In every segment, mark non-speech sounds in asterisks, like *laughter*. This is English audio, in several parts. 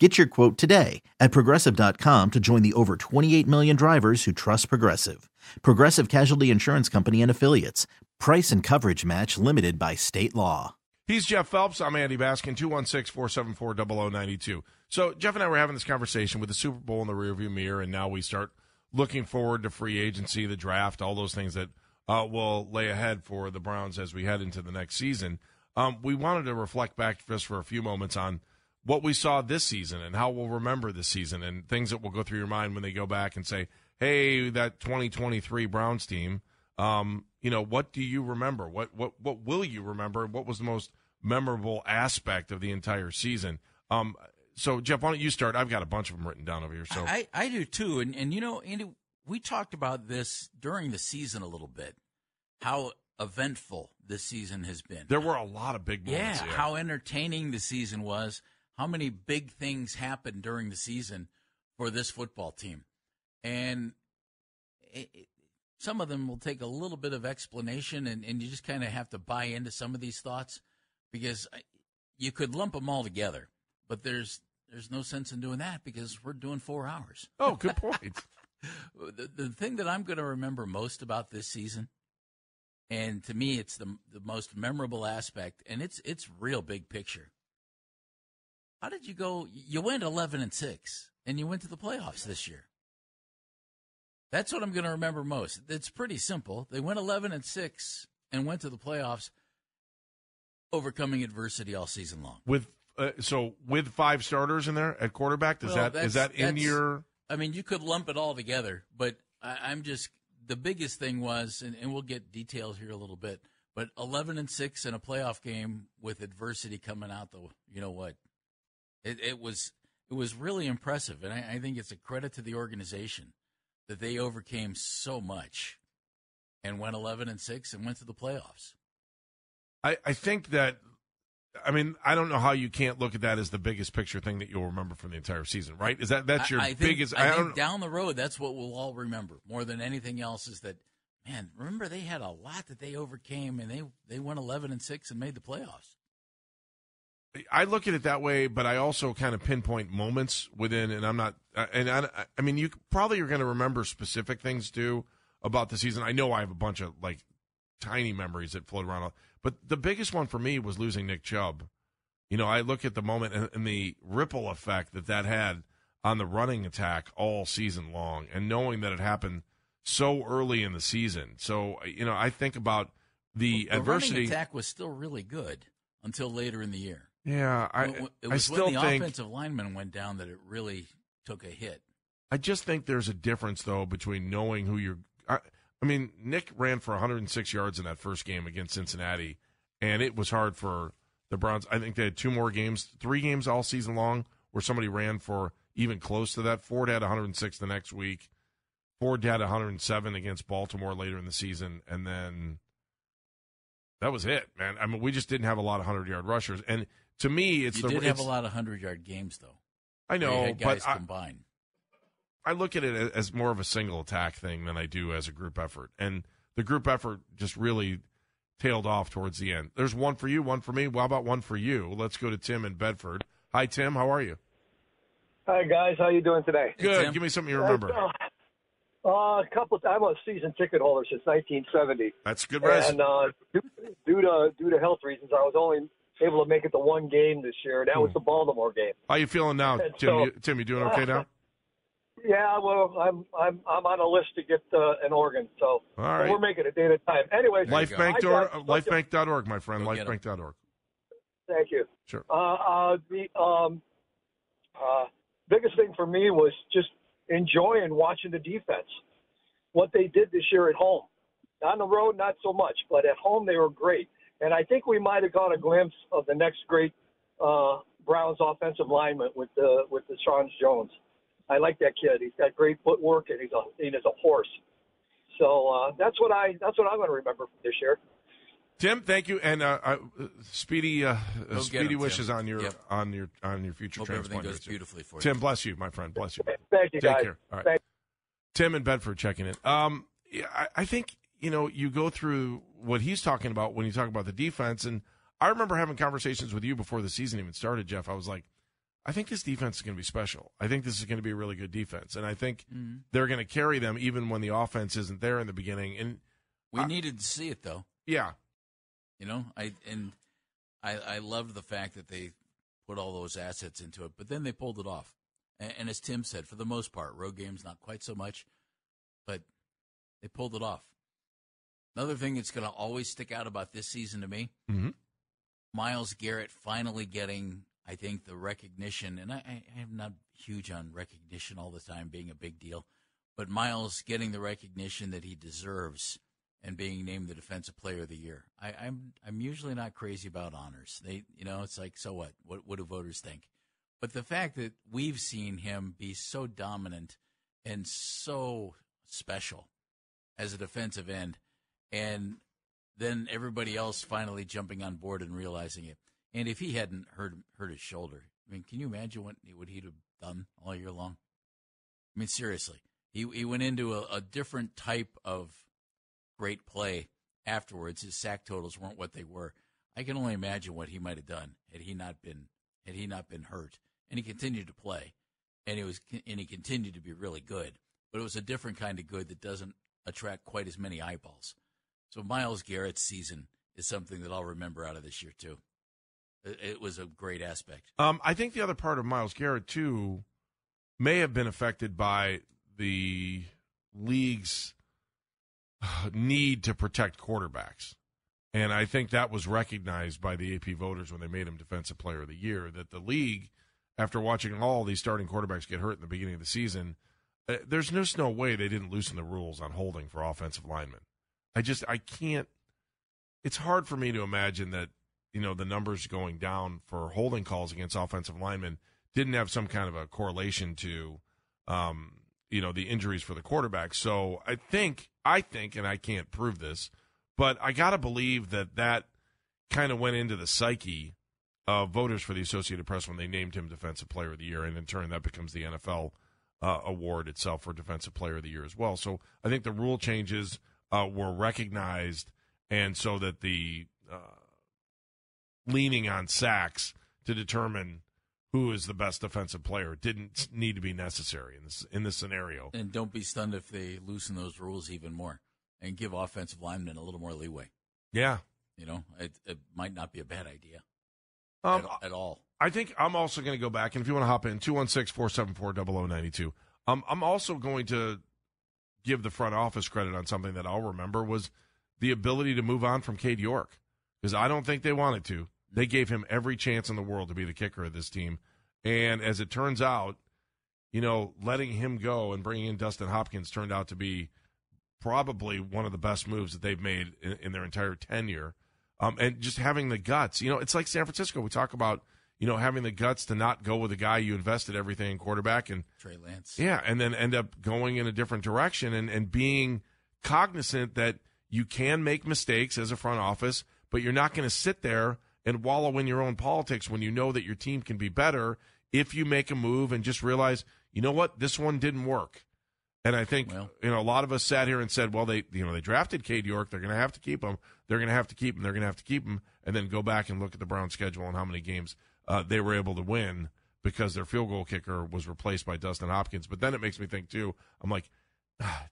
Get your quote today at progressive.com to join the over 28 million drivers who trust Progressive. Progressive Casualty Insurance Company and Affiliates. Price and coverage match limited by state law. He's Jeff Phelps. I'm Andy Baskin, 216 474 0092. So, Jeff and I were having this conversation with the Super Bowl in the rearview mirror, and now we start looking forward to free agency, the draft, all those things that uh, will lay ahead for the Browns as we head into the next season. Um, we wanted to reflect back just for a few moments on what we saw this season and how we'll remember this season and things that will go through your mind when they go back and say, hey, that 2023 Browns team, um, you know, what do you remember? What, what, what will you remember? What was the most memorable aspect of the entire season? Um, so, Jeff, why don't you start? I've got a bunch of them written down over here. So I, I do too. And, and, you know, Andy, we talked about this during the season a little bit, how eventful this season has been. There were a lot of big moments. Yeah, yeah. how entertaining the season was how many big things happened during the season for this football team. And it, it, some of them will take a little bit of explanation, and, and you just kind of have to buy into some of these thoughts because uh, you could lump them all together, but there's there's no sense in doing that because we're doing four hours. Oh, good point. *laughs* the, the thing that I'm going to remember most about this season, and to me, it's the the most memorable aspect, and it's it's real big picture how did you go? You went 11 and 6 and you went to the playoffs this year. That's what I'm going to remember most. It's pretty simple. They went 11 and 6 and went to the playoffs overcoming adversity all season long. With uh, so with five starters in there at quarterback, does well, that is that in your I mean, you could lump it all together, but I, am just the biggest thing was and, and we'll get details here a little bit, but 11 and 6 in a playoff game with adversity coming out the you know what it, it was it was really impressive, and I, I think it's a credit to the organization that they overcame so much and went 11 and 6 and went to the playoffs. I, I think that I mean, I don't know how you can't look at that as the biggest picture thing that you'll remember from the entire season, right? Is that that's your I, I think, biggest? I, I think down the road, that's what we'll all remember more than anything else. Is that man? Remember they had a lot that they overcame, and they they went eleven and six and made the playoffs. I look at it that way, but I also kind of pinpoint moments within, and I'm not, uh, and I, I mean, you probably are going to remember specific things too about the season. I know I have a bunch of like tiny memories that float around, but the biggest one for me was losing Nick Chubb. You know, I look at the moment and, and the ripple effect that that had on the running attack all season long, and knowing that it happened so early in the season. So, you know, I think about the, the adversity. running attack was still really good until later in the year. Yeah, I, it was I still when the think offensive lineman went down that it really took a hit. I just think there's a difference though between knowing who you're. I, I mean, Nick ran for 106 yards in that first game against Cincinnati, and it was hard for the Browns. I think they had two more games, three games all season long, where somebody ran for even close to that. Ford had 106 the next week. Ford had 107 against Baltimore later in the season, and then that was it, man. I mean, we just didn't have a lot of 100 yard rushers, and to me, it's you the. did have a lot of hundred yard games though. I know, but I, combined. I look at it as more of a single attack thing than I do as a group effort, and the group effort just really tailed off towards the end. There's one for you, one for me. How about one for you? Let's go to Tim in Bedford. Hi, Tim. How are you? Hi guys, how you doing today? Good. Tim. Give me something you remember. Uh, a couple. I'm a season ticket holder since 1970, That's good, Res. and uh, due, due to due to health reasons, I was only able to make it to one game this year. That was the Baltimore game. How are you feeling now, And Tim? so- you, Tim, you doing okay now? *laughs* Yeah, well, I'm I'm I'm on a list to get uh, an organ, so All right. we're making it day at a time. Anyway, Lifebanc, I got- uh, lifebanc.org, my friend. Go get 'em. Lifebanc.org. Thank you. Sure. Uh, uh, the um, uh, biggest thing for me was just enjoying watching the defense. What they did this year at home. On the road, not so much, but at home they were great. And I think we might have got a glimpse of the next great uh, Browns offensive lineman with the with the Sean Jones. I like that kid. He's got great footwork and he's a he is a horse. So uh, that's what I that's what I'm going to remember from this year. Tim, thank you, and uh, uh, speedy, uh, Go get speedy 'em, wishes Tim. on your Yep. on your on your future Hope everything transplant. goes too. beautifully for you. Tim, bless you, my friend. Bless you. Thank you, Take guys. care. All right. Thank- Tim in Bedford checking in. Um, yeah, I, I think you know you go through what he's talking about when you talk about the defense, and I remember having conversations with you before the season even started, Jeff. I was like, I think this defense is going to be special. I think this is going to be a really good defense, and I think Mhm. they're going to carry them even when the offense isn't there in the beginning. And We I- needed to see it though. yeah, You know, I and I I loved the fact that they put all those assets into it, but then they pulled it off. And, and as Tim said, for the most part, road games not quite so much, but they pulled it off. Another thing that's going to always stick out about this season to me, Mhm. Myles Garrett finally getting, I think, the recognition, and I, I am not huge on recognition all the time being a big deal, but Myles getting the recognition that he deserves and being named the defensive player of the year. I, I'm I'm usually not crazy about honors. They you know, it's like so what? What what do voters think? But the fact that we've seen him be so dominant and so special as a defensive end and then everybody else finally jumping on board and realizing it. And if he hadn't hurt hurt his shoulder, I mean, can you imagine what what he'd have done all year long? I mean, seriously, he he went into a, a different type of great play afterwards. His sack totals weren't what they were. I can only imagine what he might have done had he not been had he not been hurt. And he continued to play, and he was and he continued to be really good. But it was a different kind of good that doesn't attract quite as many eyeballs. So Myles Garrett's season is something that I'll remember out of this year too. It, was a great aspect. Um, I think the other part of Myles Garrett too may have been affected by the league's uh, need to protect quarterbacks, and I think that was recognized by the AP voters when they made him Defensive Player of the Year. That the league, after watching all these starting quarterbacks get hurt in the beginning of the season, uh, there's just no way they didn't loosen the rules on holding for offensive linemen. I just I can't. It's hard for me to imagine that you know the numbers going down for holding calls against offensive linemen didn't have some kind of a correlation to um, you know the injuries for the quarterback. So I think I think, and I can't prove this, but I got to believe that that kind of went into the psyche of voters for the Associated Press when they named him Defensive Player of the Year, and in turn that becomes the NFL uh, award itself for Defensive Player of the Year as well. So I think the rule changes uh, were recognized, and so that the uh, leaning on sacks to determine who is the best defensive player didn't need to be necessary in this in this scenario. And don't be stunned if they loosen those rules even more and give offensive linemen a little more leeway. Yeah. You know, it, it might not be a bad idea Um, at, at all. I think I'm also going to go back, and if you want to hop in, 216 474 0092. Um, I'm also going to give the front office credit on something that I'll remember was the ability to move on from Cade York because I don't think they wanted to. They gave him every chance in the world to be the kicker of this team. And as it turns out, you know, letting him go and bringing in Dustin Hopkins turned out to be probably one of the best moves that they've made in, in their entire tenure. Um, and just having the guts, you know, it's like San Francisco. We talk about, you know, having the guts to not go with a guy you invested everything in quarterback and Trey Lance. yeah, and then end up going in a different direction and, and being cognizant that you can make mistakes as a front office, but you're not going to sit there and wallow in your own politics when you know that your team can be better if you make a move and just realize, you know what, this one didn't work. And I think Well- you know a lot of us sat here and said, well, they you know they drafted Cade York, they're going to have to keep him, they're going to have to keep him, they're going to have to keep him, and then go back and look at the Browns schedule and how many games uh, they were able to win because their field goal kicker was replaced by Dustin Hopkins. But then it makes me think too. I'm like, ah,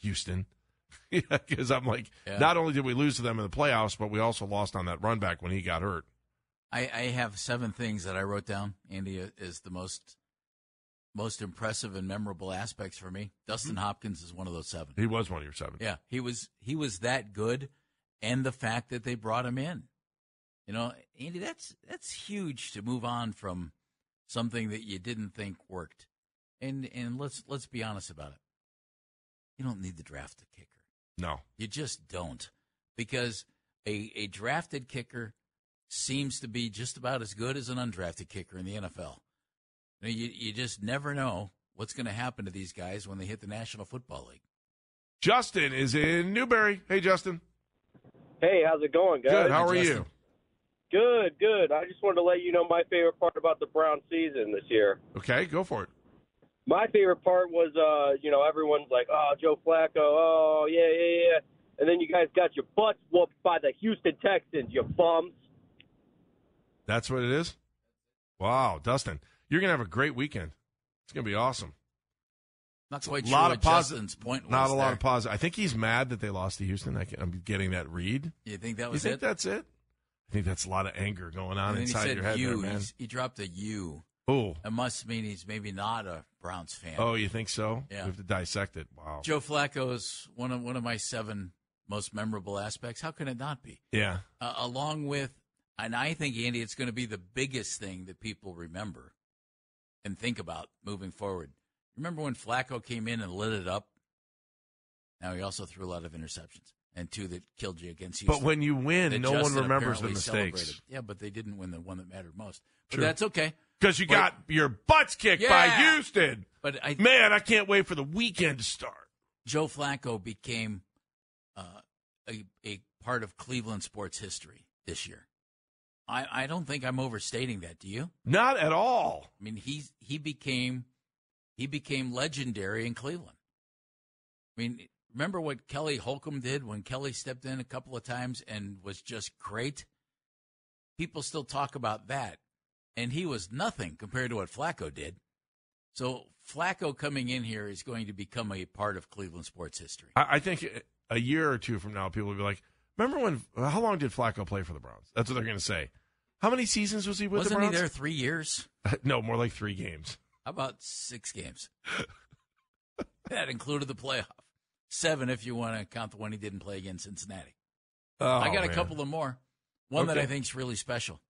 Houston, *laughs* because I'm like, Yeah. not only did we lose to them in the playoffs, but we also lost on that run back when he got hurt. I, I have seven things that I wrote down. Andy uh, is the most most impressive and memorable aspects for me. Dustin Hopkins is one of those seven. He was one of your seven. Yeah, he was he was that good, and the fact that they brought him in, you know, Andy, that's that's huge to move on from something that you didn't think worked, and and let's let's be honest about it. You don't need to draft a kicker. No, You just don't, because a a drafted kicker seems to be just about as good as an undrafted kicker in the NFL. You, know, you, you just never know what's going to happen to these guys when they hit the National Football League. Justin is in Newbury. Hey, Justin. Hey, how's it going, guys? Good. How are Justin. you? Good, good. I just wanted to let you know my favorite part about the Brown season this year. Okay, go for it. My favorite part was, uh, you know, everyone's like, "Oh, Joe Flacco, oh yeah, yeah, yeah," and then you guys got your butts whooped by the Houston Texans, you bums. That's what it is. Wow, Dustin, you're gonna have a great weekend. It's gonna be awesome. Not quite A sure lot what of posi- Justin's point was. Not a lot of positive. I think he's mad that they lost to Houston. I can, I'm getting that read. You think that was You think it? that's it? I think that's a lot of anger going on inside your head, you. there, man. He's- He dropped a U. Oh, it must mean he's maybe not a Browns fan. oh, you think so? Yeah. We have to dissect it. Wow. Joe Flacco is one of one of my seven most memorable aspects. How can it not be? Yeah. Uh, along with, and I think Andy, it's going to be the biggest thing that people remember and think about moving forward. Remember when Flacco came in and lit it up? Now he also threw a lot of interceptions and two that killed you against Houston. But when you win, no one remembers the mistakes celebrated. Yeah, but they didn't win the one that mattered most. But True. that's okay. because you But- got your butts kicked by Houston. But I, Man, I can't wait for the weekend to start. Joe Flacco became uh, a, a part of Cleveland sports history this year. I, I don't think I'm overstating that. Do you? Not at all. I mean, he he became he became legendary in Cleveland. I mean, remember what Kelly Holcomb did when Kelly stepped in a couple of times and was just great. People still talk about that, and he was nothing compared to what Flacco did. So Flacco coming in here is going to become a part of Cleveland sports history. I, think a year or two from now, people will be like, "Remember when? How long did Flacco play for the Browns?" That's what they're going to say. How many seasons was he with Wasn't the he Browns? there three years? *laughs* no, more like three games. How about six games? *laughs* that included the playoff. Seven if you want to count the one he didn't play against Cincinnati. Oh, I got a couple of more. One that I think is really special.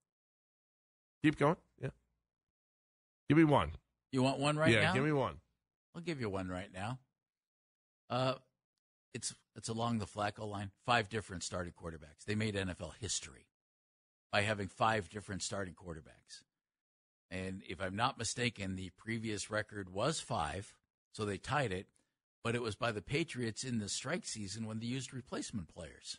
Keep going. Yeah. Give me one. You want one right yeah, now? Yeah, give me one. I'll give you one right now. Uh, it's it's along the Flacco line. Five different starting quarterbacks. They made NFL history by having five different starting quarterbacks. And if I'm not mistaken, the previous record was five, so they tied it. But it was by the Patriots in the strike season when they used replacement players.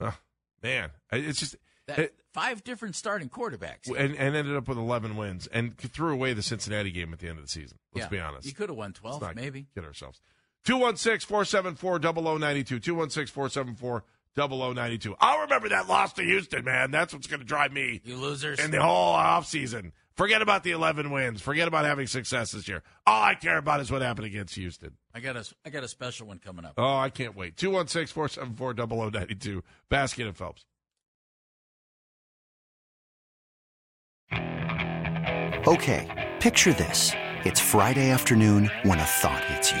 Oh, man, it's just That It- five different starting quarterbacks. and, and ended up with 11 wins and threw away the Cincinnati game at the end of the season. Let's Yeah. be honest. You could have won Let's 12, not maybe. Get ourselves. 216 474 0092. 216 474 0092. I'll remember that loss to Houston, man. That's what's going to drive me You losers. in the whole offseason. Forget about the 11 wins. Forget about having success this year. All I care about is what happened against Houston. I got a I got a special one coming up. Oh, I can't wait. 216 474 0092. Baskin and Phelps. Okay, picture this. It's Friday afternoon when a thought hits you.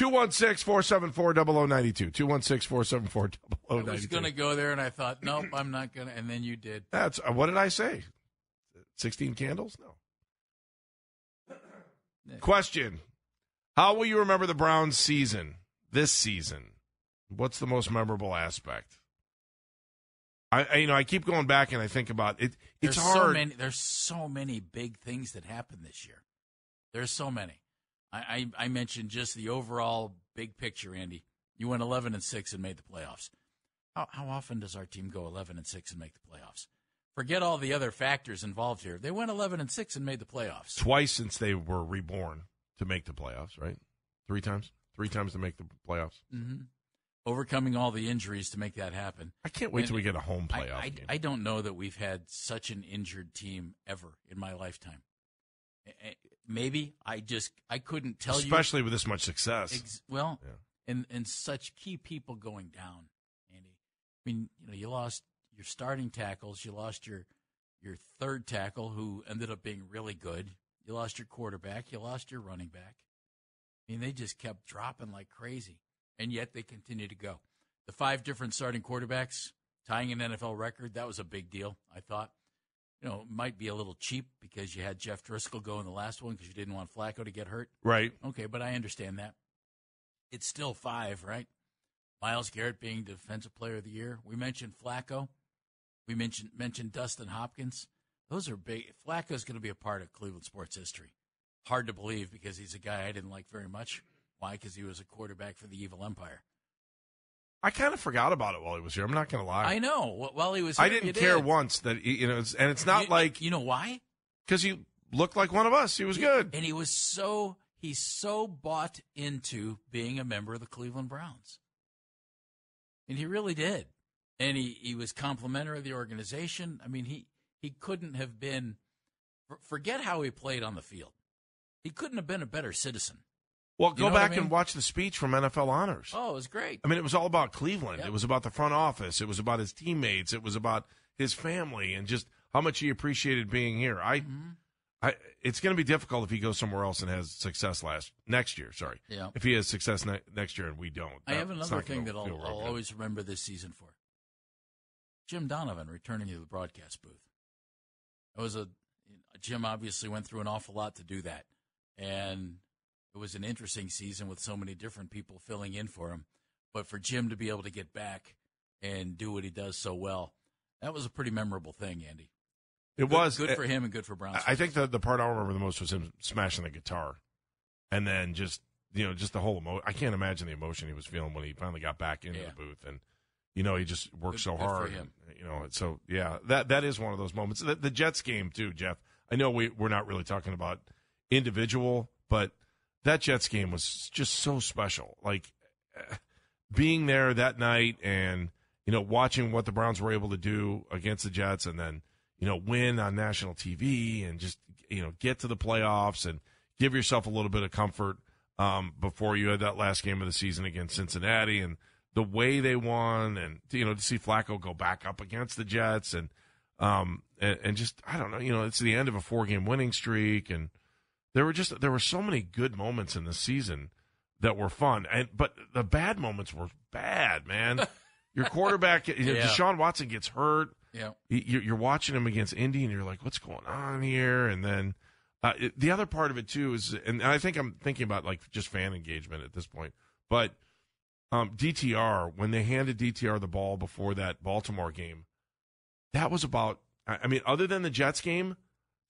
216 474 0092. 216 474 0092. I was going to go there and I thought, nope, I'm not going to. And then you did. That's uh, what did I say? 16 candles? No. *coughs* Question How will you remember the Browns season this season? What's the most memorable aspect? I, I you know I keep going back and I think about it. It's there's hard. So many, there's so many big things that happened this year. There's so many. I, I, I mentioned just the overall big picture, Andy. You went 11 and six and made the playoffs. How, how often does our team go 11 and six and make the playoffs? Forget all the other factors involved here. They went 11 and six and made the playoffs. Twice since they were reborn to make the playoffs, right? Three times. Three times to make the playoffs. hmm Overcoming all the injuries to make that happen. I can't wait And till we get a home I, playoff I, game. I don't know that we've had such an injured team ever in my lifetime. Eh, Maybe I just I couldn't tell you. Especially with this much success. Ex- well, Yeah. and and such key people going down, Andy. I mean, you know, you lost your starting tackles, you lost your your third tackle, who ended up being really good. You lost your quarterback, you lost your running back. I mean, they just kept dropping like crazy, and yet they continue to go. The five different starting quarterbacks tying an NFL record that was a big deal. I thought. You know, it might be a little cheap because you had Jeff Driskel go in the last one because you didn't want Flacco to get hurt. right. Okay, but I understand that. It's still five, right? Myles Garrett being Defensive Player of the Year. We mentioned Flacco. We mentioned mentioned Dustin Hopkins. Those are big. Flacco's going to be a part of Cleveland sports history. Hard to believe because he's a guy I didn't like very much. Why? Because he was a quarterback for the evil empire. I kind of forgot about it while he was here. I'm not going to lie. I know. While he was, I didn't care did. once that he, you know, it's, and it's not You- like you know why? because he looked like one of us. He was good. And he was so he's so bought into being a member of the Cleveland Browns. And he really did. And he, he was complimentary of the organization. I mean, he, he couldn't have been forget how he played on the field. He couldn't have been a better citizen. Well, You go know what I back mean? and watch the speech from NFL Honors. Oh, it was great. I mean, it was all about Cleveland. Yep. It was about the front office. It was about his teammates. It was about his family and just how much he appreciated being here. I, Mhm. I, it's going to be difficult if he goes somewhere else and has success last next year. Sorry, Yeah. if he has success ne- next year and we don't. I have another thing that I'll, I'll always remember this season for. Jim Donovan returning to the broadcast booth. It was a Jim obviously went through an awful lot to do that, and it was an interesting season with so many different people filling in for him. But for Jim to be able to get back and do what he does so well, that was a pretty memorable thing, Andy. It Good- was good uh, for him and good for Brown. I think the the part I remember the most was him smashing the guitar, and then just you know just the whole emotion. I can't imagine the emotion he was feeling when he finally got back into Yeah. the booth, and you know he just worked Good- so good for hard. him. and, you know, so yeah, that that is one of those moments. The, the Jets game too, Jeff. I know we we're not really talking about individual, but that Jets game was just so special. Like eh, being there that night and you know watching what the Browns were able to do against the Jets, and then you know win on national TV and just you know get to the playoffs and give yourself a little bit of comfort um, before you had that last game of the season against Cincinnati and the way they won and you know to see Flacco go back up against the Jets and um and, and just I don't know you know it's the end of a four game winning streak and there were just there were so many good moments in the season that were fun and but the bad moments were bad man *laughs* your quarterback you know, Yeah. Deshaun Watson gets hurt yeah. you- you're, watching him against Indy, and you're like, "What's going on here?" And then uh, it, the other part of it too is, and I think I'm thinking about like just fan engagement at this point. But um, DTR, when they handed DTR the ball before that Baltimore game, that was about. I mean, other than the Jets game,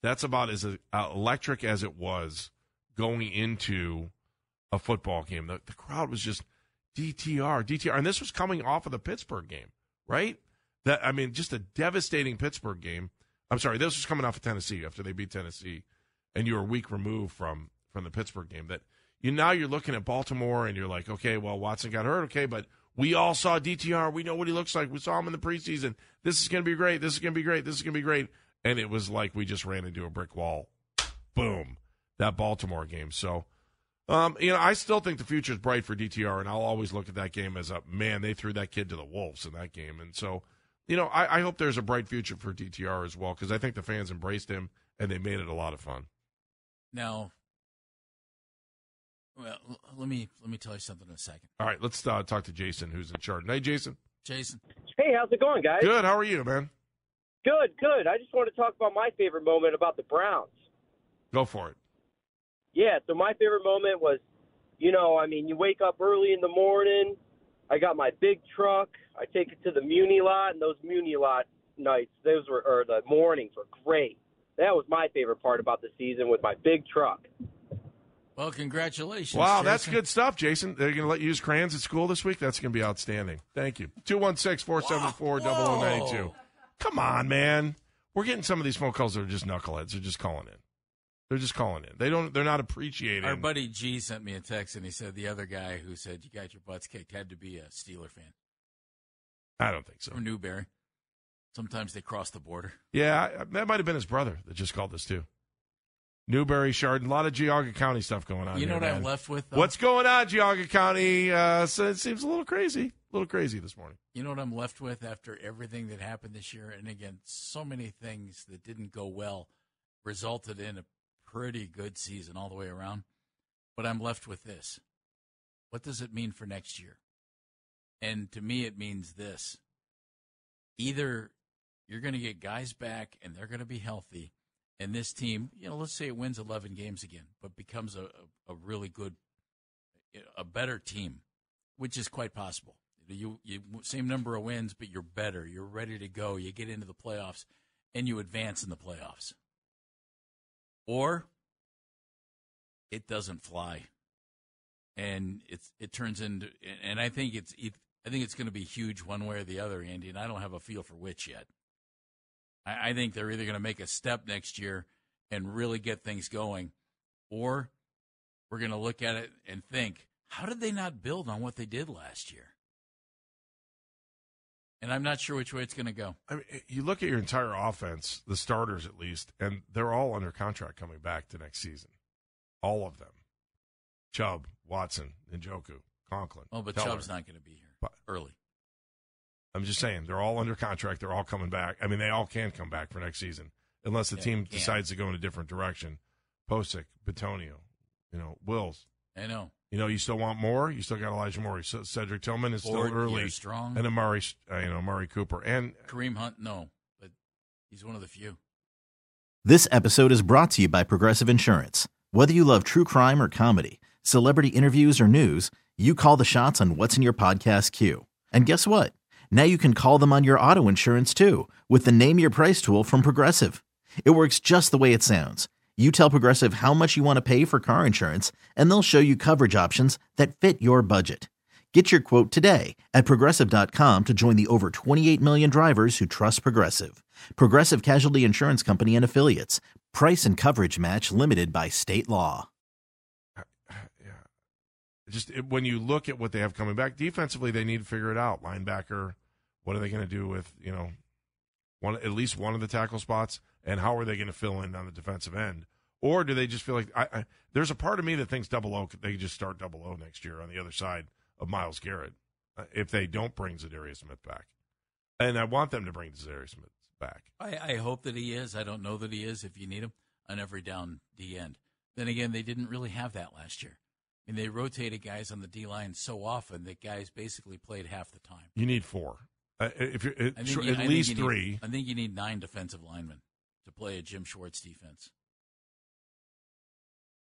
that's about as uh, electric as it was going into a football game. The, the crowd was just DTR, DTR, and this was coming off of the Pittsburgh game, right? That I mean, just a devastating Pittsburgh game. I'm sorry, this was coming off of Tennessee after they beat Tennessee, and you were a week removed from from the Pittsburgh game. That you now you're looking at Baltimore and you're like, okay, well Watson got hurt, okay, but we all saw DTR. We know what he looks like. We saw him in the preseason. This is going to be great. This is going to be great. This is going to be great. And it was like we just ran into a brick wall boom, that Baltimore game. So, um, you know, I still think the future is bright for DTR, and I'll always look at that game as a man. They threw that kid to the wolves in that game, and so, you know, I, I hope there's a bright future for DTR as well because I think the fans embraced him and they made it a lot of fun. Now, well, let me let me tell you something in a second. All right, let's uh, talk to Jason, who's in charge. Hey, Jason. Jason. Hey, how's it going, guys? Good. How are you, man? Good, good. I just want to talk about my favorite moment about the Browns. Go for it. Yeah, so my favorite moment was, you know, I mean, you wake up early in the morning. I got my big truck. I take it to the Muni lot, and those Muni lot nights, those were, or the mornings were great. That was my favorite part about the season with my big truck. Well, congratulations. Wow, Jason. that's good stuff, Jason. They're going to let you use crayons at school this week? That's going to be outstanding. Thank you. 216 474 0092. Come on, man. We're getting some of these phone calls that are just knuckleheads. They're just calling in. They're just calling in. They don't. They're not appreciating. Our buddy G sent me a text and he said the other guy who said you got your butts kicked had to be a Steeler fan I don't think so. from Newbury. Sometimes they cross the border. Yeah, I- that might have been his brother that just called us too. Newbury, Chardon, a lot of Geauga County stuff going on. you know here, what man. I'm left with? Though? What's going on, Geauga County? Uh, so it seems a little crazy. A little crazy this morning. You know what I'm left with after everything that happened this year? And again, so many things that didn't go well resulted in a pretty good season all the way around. But I'm left with this. What does it mean for next year? And to me, it means this either you're going to get guys back and they're going to be healthy, and this team, you know, let's say it wins 11 games again, but becomes a, a, a really good, a better team, which is quite possible. You, you same number of wins, but you're better. You're ready to go. You get into the playoffs, and you advance in the playoffs. Or it doesn't fly, and it's it turns into. And I think it's I think it's going to be huge one way or the other, Andy. And I don't have a feel for which yet. I, I think they're either going to make a step next year and really get things going, or we're going to look at it and think, how did they not build on what they did last year? And I'm not sure which way it's going to go. I mean, you look at your entire offense, the starters at least, and they're all under contract coming back to next season. All of them. Chubb, Watson, Njoku, Conklin. Oh, but Teller. Chubb's not going to be here But- early. I'm just saying, they're all under contract. They're all coming back. I mean, they all can come back for next season unless the Yeah, team decides to go in a different direction. Pocic, Bitonio, you know, Wills. I know. You know, you still want more. You still got Elijah Moore. So Cedric Tillman is Ford, still early, Strong, and Amari, uh, you know, Amari Cooper, and Kareem Hunt. No, but he's one of the few. This episode is brought to you by Progressive Insurance. Whether you love true crime or comedy, celebrity interviews or news, you call the shots on what's in your podcast queue. And guess what? Now you can call them on your auto insurance too with the Name Your Price tool from Progressive. It works just the way it sounds. You tell Progressive how much you want to pay for car insurance, and they'll show you coverage options that fit your budget. Get your quote today at progressive.com to join the over 28 million drivers who trust Progressive. Progressive Casualty Insurance Company and Affiliates. Price and coverage match limited by state law. yeah, just when you look at what they have coming back defensively, they need to figure it out. Linebacker, what are they going to do with you know one at least one of the tackle spots, and how are they going to fill in on the defensive end? Or do they just feel like I, I, there's a part of me that thinks double O they could just start double O next year on the other side of Myles Garrett uh, if they don't bring Za'Darius Smith back, and I want them to bring Za'Darius Smith back. I, I hope that he is. I don't know that he is. If you need him on every down D end, then again, they didn't really have that last year. I mean, they rotated guys on the D line so often that guys basically played half the time. You need four. Uh, if you're uh, I you- I at think least need- three. I think you need nine defensive linemen to play a Jim Schwartz defense.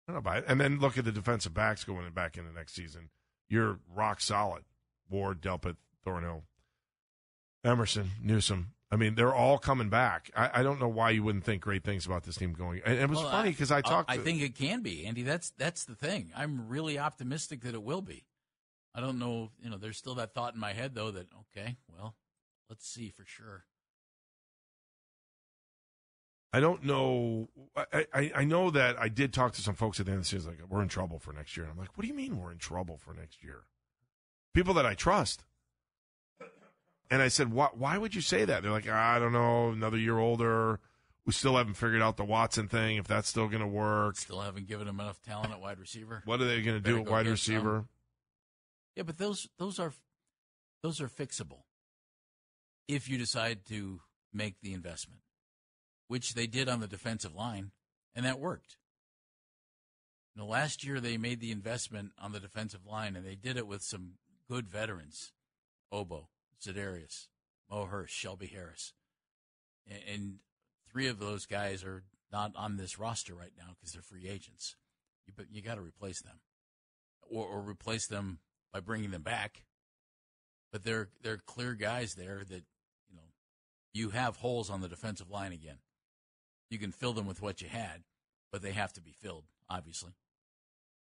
I don't know about it. And then look at the defensive backs going back into next season. You're rock solid. Ward, Delpit, Thornhill, Emerson, Newsome. I mean, they're all coming back. I, I don't know why you wouldn't think great things about this team going. And it was Well, funny because I talked. I to, think it can be, Andy. That's that's the thing. I'm really optimistic that it will be. I don't know. You know, there's still that thought in my head though that okay, well, let's see for sure. I don't know. I, I, I know that I did talk to some folks at the end of the season. Like, we're in trouble for next year. And I'm like, what do you mean we're in trouble for next year? People that I trust. And I said, why, why would you say that? They're like, ah, I don't know, another year older. We still haven't figured out the Watson thing, if that's still going to work. Still haven't given him enough talent at wide receiver. *laughs* What are they going to do at go wide get some. receiver? Yeah, but those those are those are fixable if you decide to make the investment, which they did on the defensive line, and that worked. You last year they made the investment on the defensive line, and they did it with some good veterans: Obo, Za'Darius, Mo Hurst, Shelby Harris, and, and three of those guys are not on this roster right now because they're free agents. You, but you got to replace them, or, or replace them by bringing them back. But they're they're clear guys there that you know you have holes on the defensive line again. You can fill them with what you had, but they have to be filled, obviously.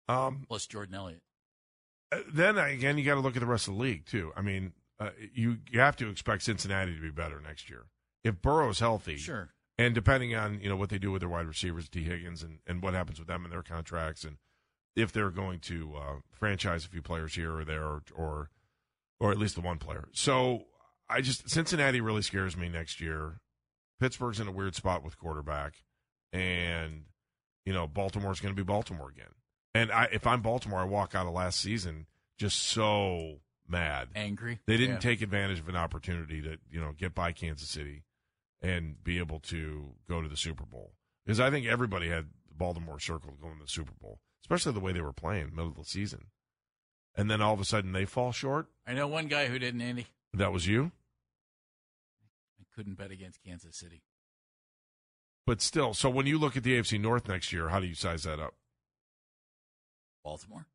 Um, Plus Jordan Elliott. uh, then again, you got to look at the rest of the league too. I mean, uh, you you have to expect Cincinnati to be better next year if Burrow's healthy. Sure. and depending on you know what they do with their wide receivers, Tee Higgins, and, and what happens with them and their contracts, and if they're going to uh, franchise a few players here or there, or, or or at least the one player. So I just Cincinnati really scares me next year. Pittsburgh's in a weird spot with quarterback, and you know Baltimore's going to be Baltimore again. And I, if I'm Baltimore, I walk out of last season just so mad. Angry. They didn't Yeah. take advantage of an opportunity to, you know, get by Kansas City and be able to go to the Super Bowl. Because I think everybody had Baltimore circled going to the Super Bowl, especially the way they were playing middle of the season. And then all of a sudden they fall short. I know one guy who didn't, Andy. That was you. Couldn't bet against Kansas City. But still, so when you look at the AFC North next year, how do you size that up? Baltimore.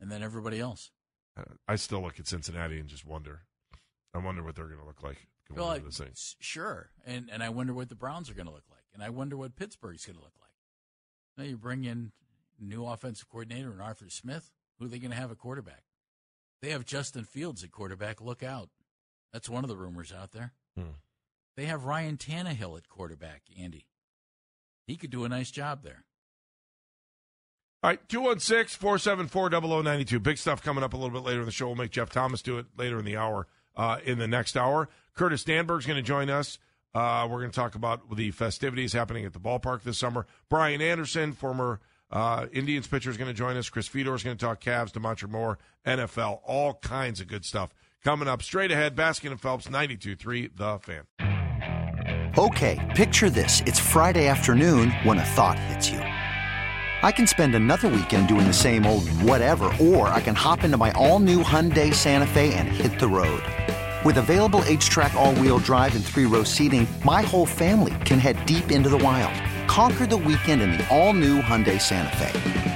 And then everybody else. Uh, I still look at Cincinnati and just wonder. I wonder what they're going to look like going Well, into this thing. sure, and and I wonder what the Browns are going to look like, and I wonder what Pittsburgh's going to look like. Now you bring in new offensive coordinator and Arthur Smith. Who are they going to have at quarterback? They have Justin Fields at quarterback. Look out! That's one of the rumors out there. Hmm. They have Ryan Tannehill at quarterback. Andy, he could do a nice job there. All right, 216 474 0092. Big stuff coming up a little bit later in the show. We'll make Jeff Thomas do it later in the hour, uh, in the next hour. Curtis Danburg's going to join us. Uh, we're going to talk about the festivities happening at the ballpark this summer. Brian Anderson, former uh, Indians pitcher, is going to join us. Chris Fedor is going to talk Cavs, DeMontre Moore, NFL, all kinds of good stuff coming up straight ahead. Baskin and Phelps, 92.3 The Fan. Okay, picture this. It's Friday afternoon when a thought hits you. I can spend another weekend doing the same old whatever, or I can hop into my all new Hyundai Santa Fe and hit the road. With available HTRAC, all wheel drive, and three row seating, my whole family can head deep into the wild. Conquer the weekend in the all new Hyundai Santa Fe.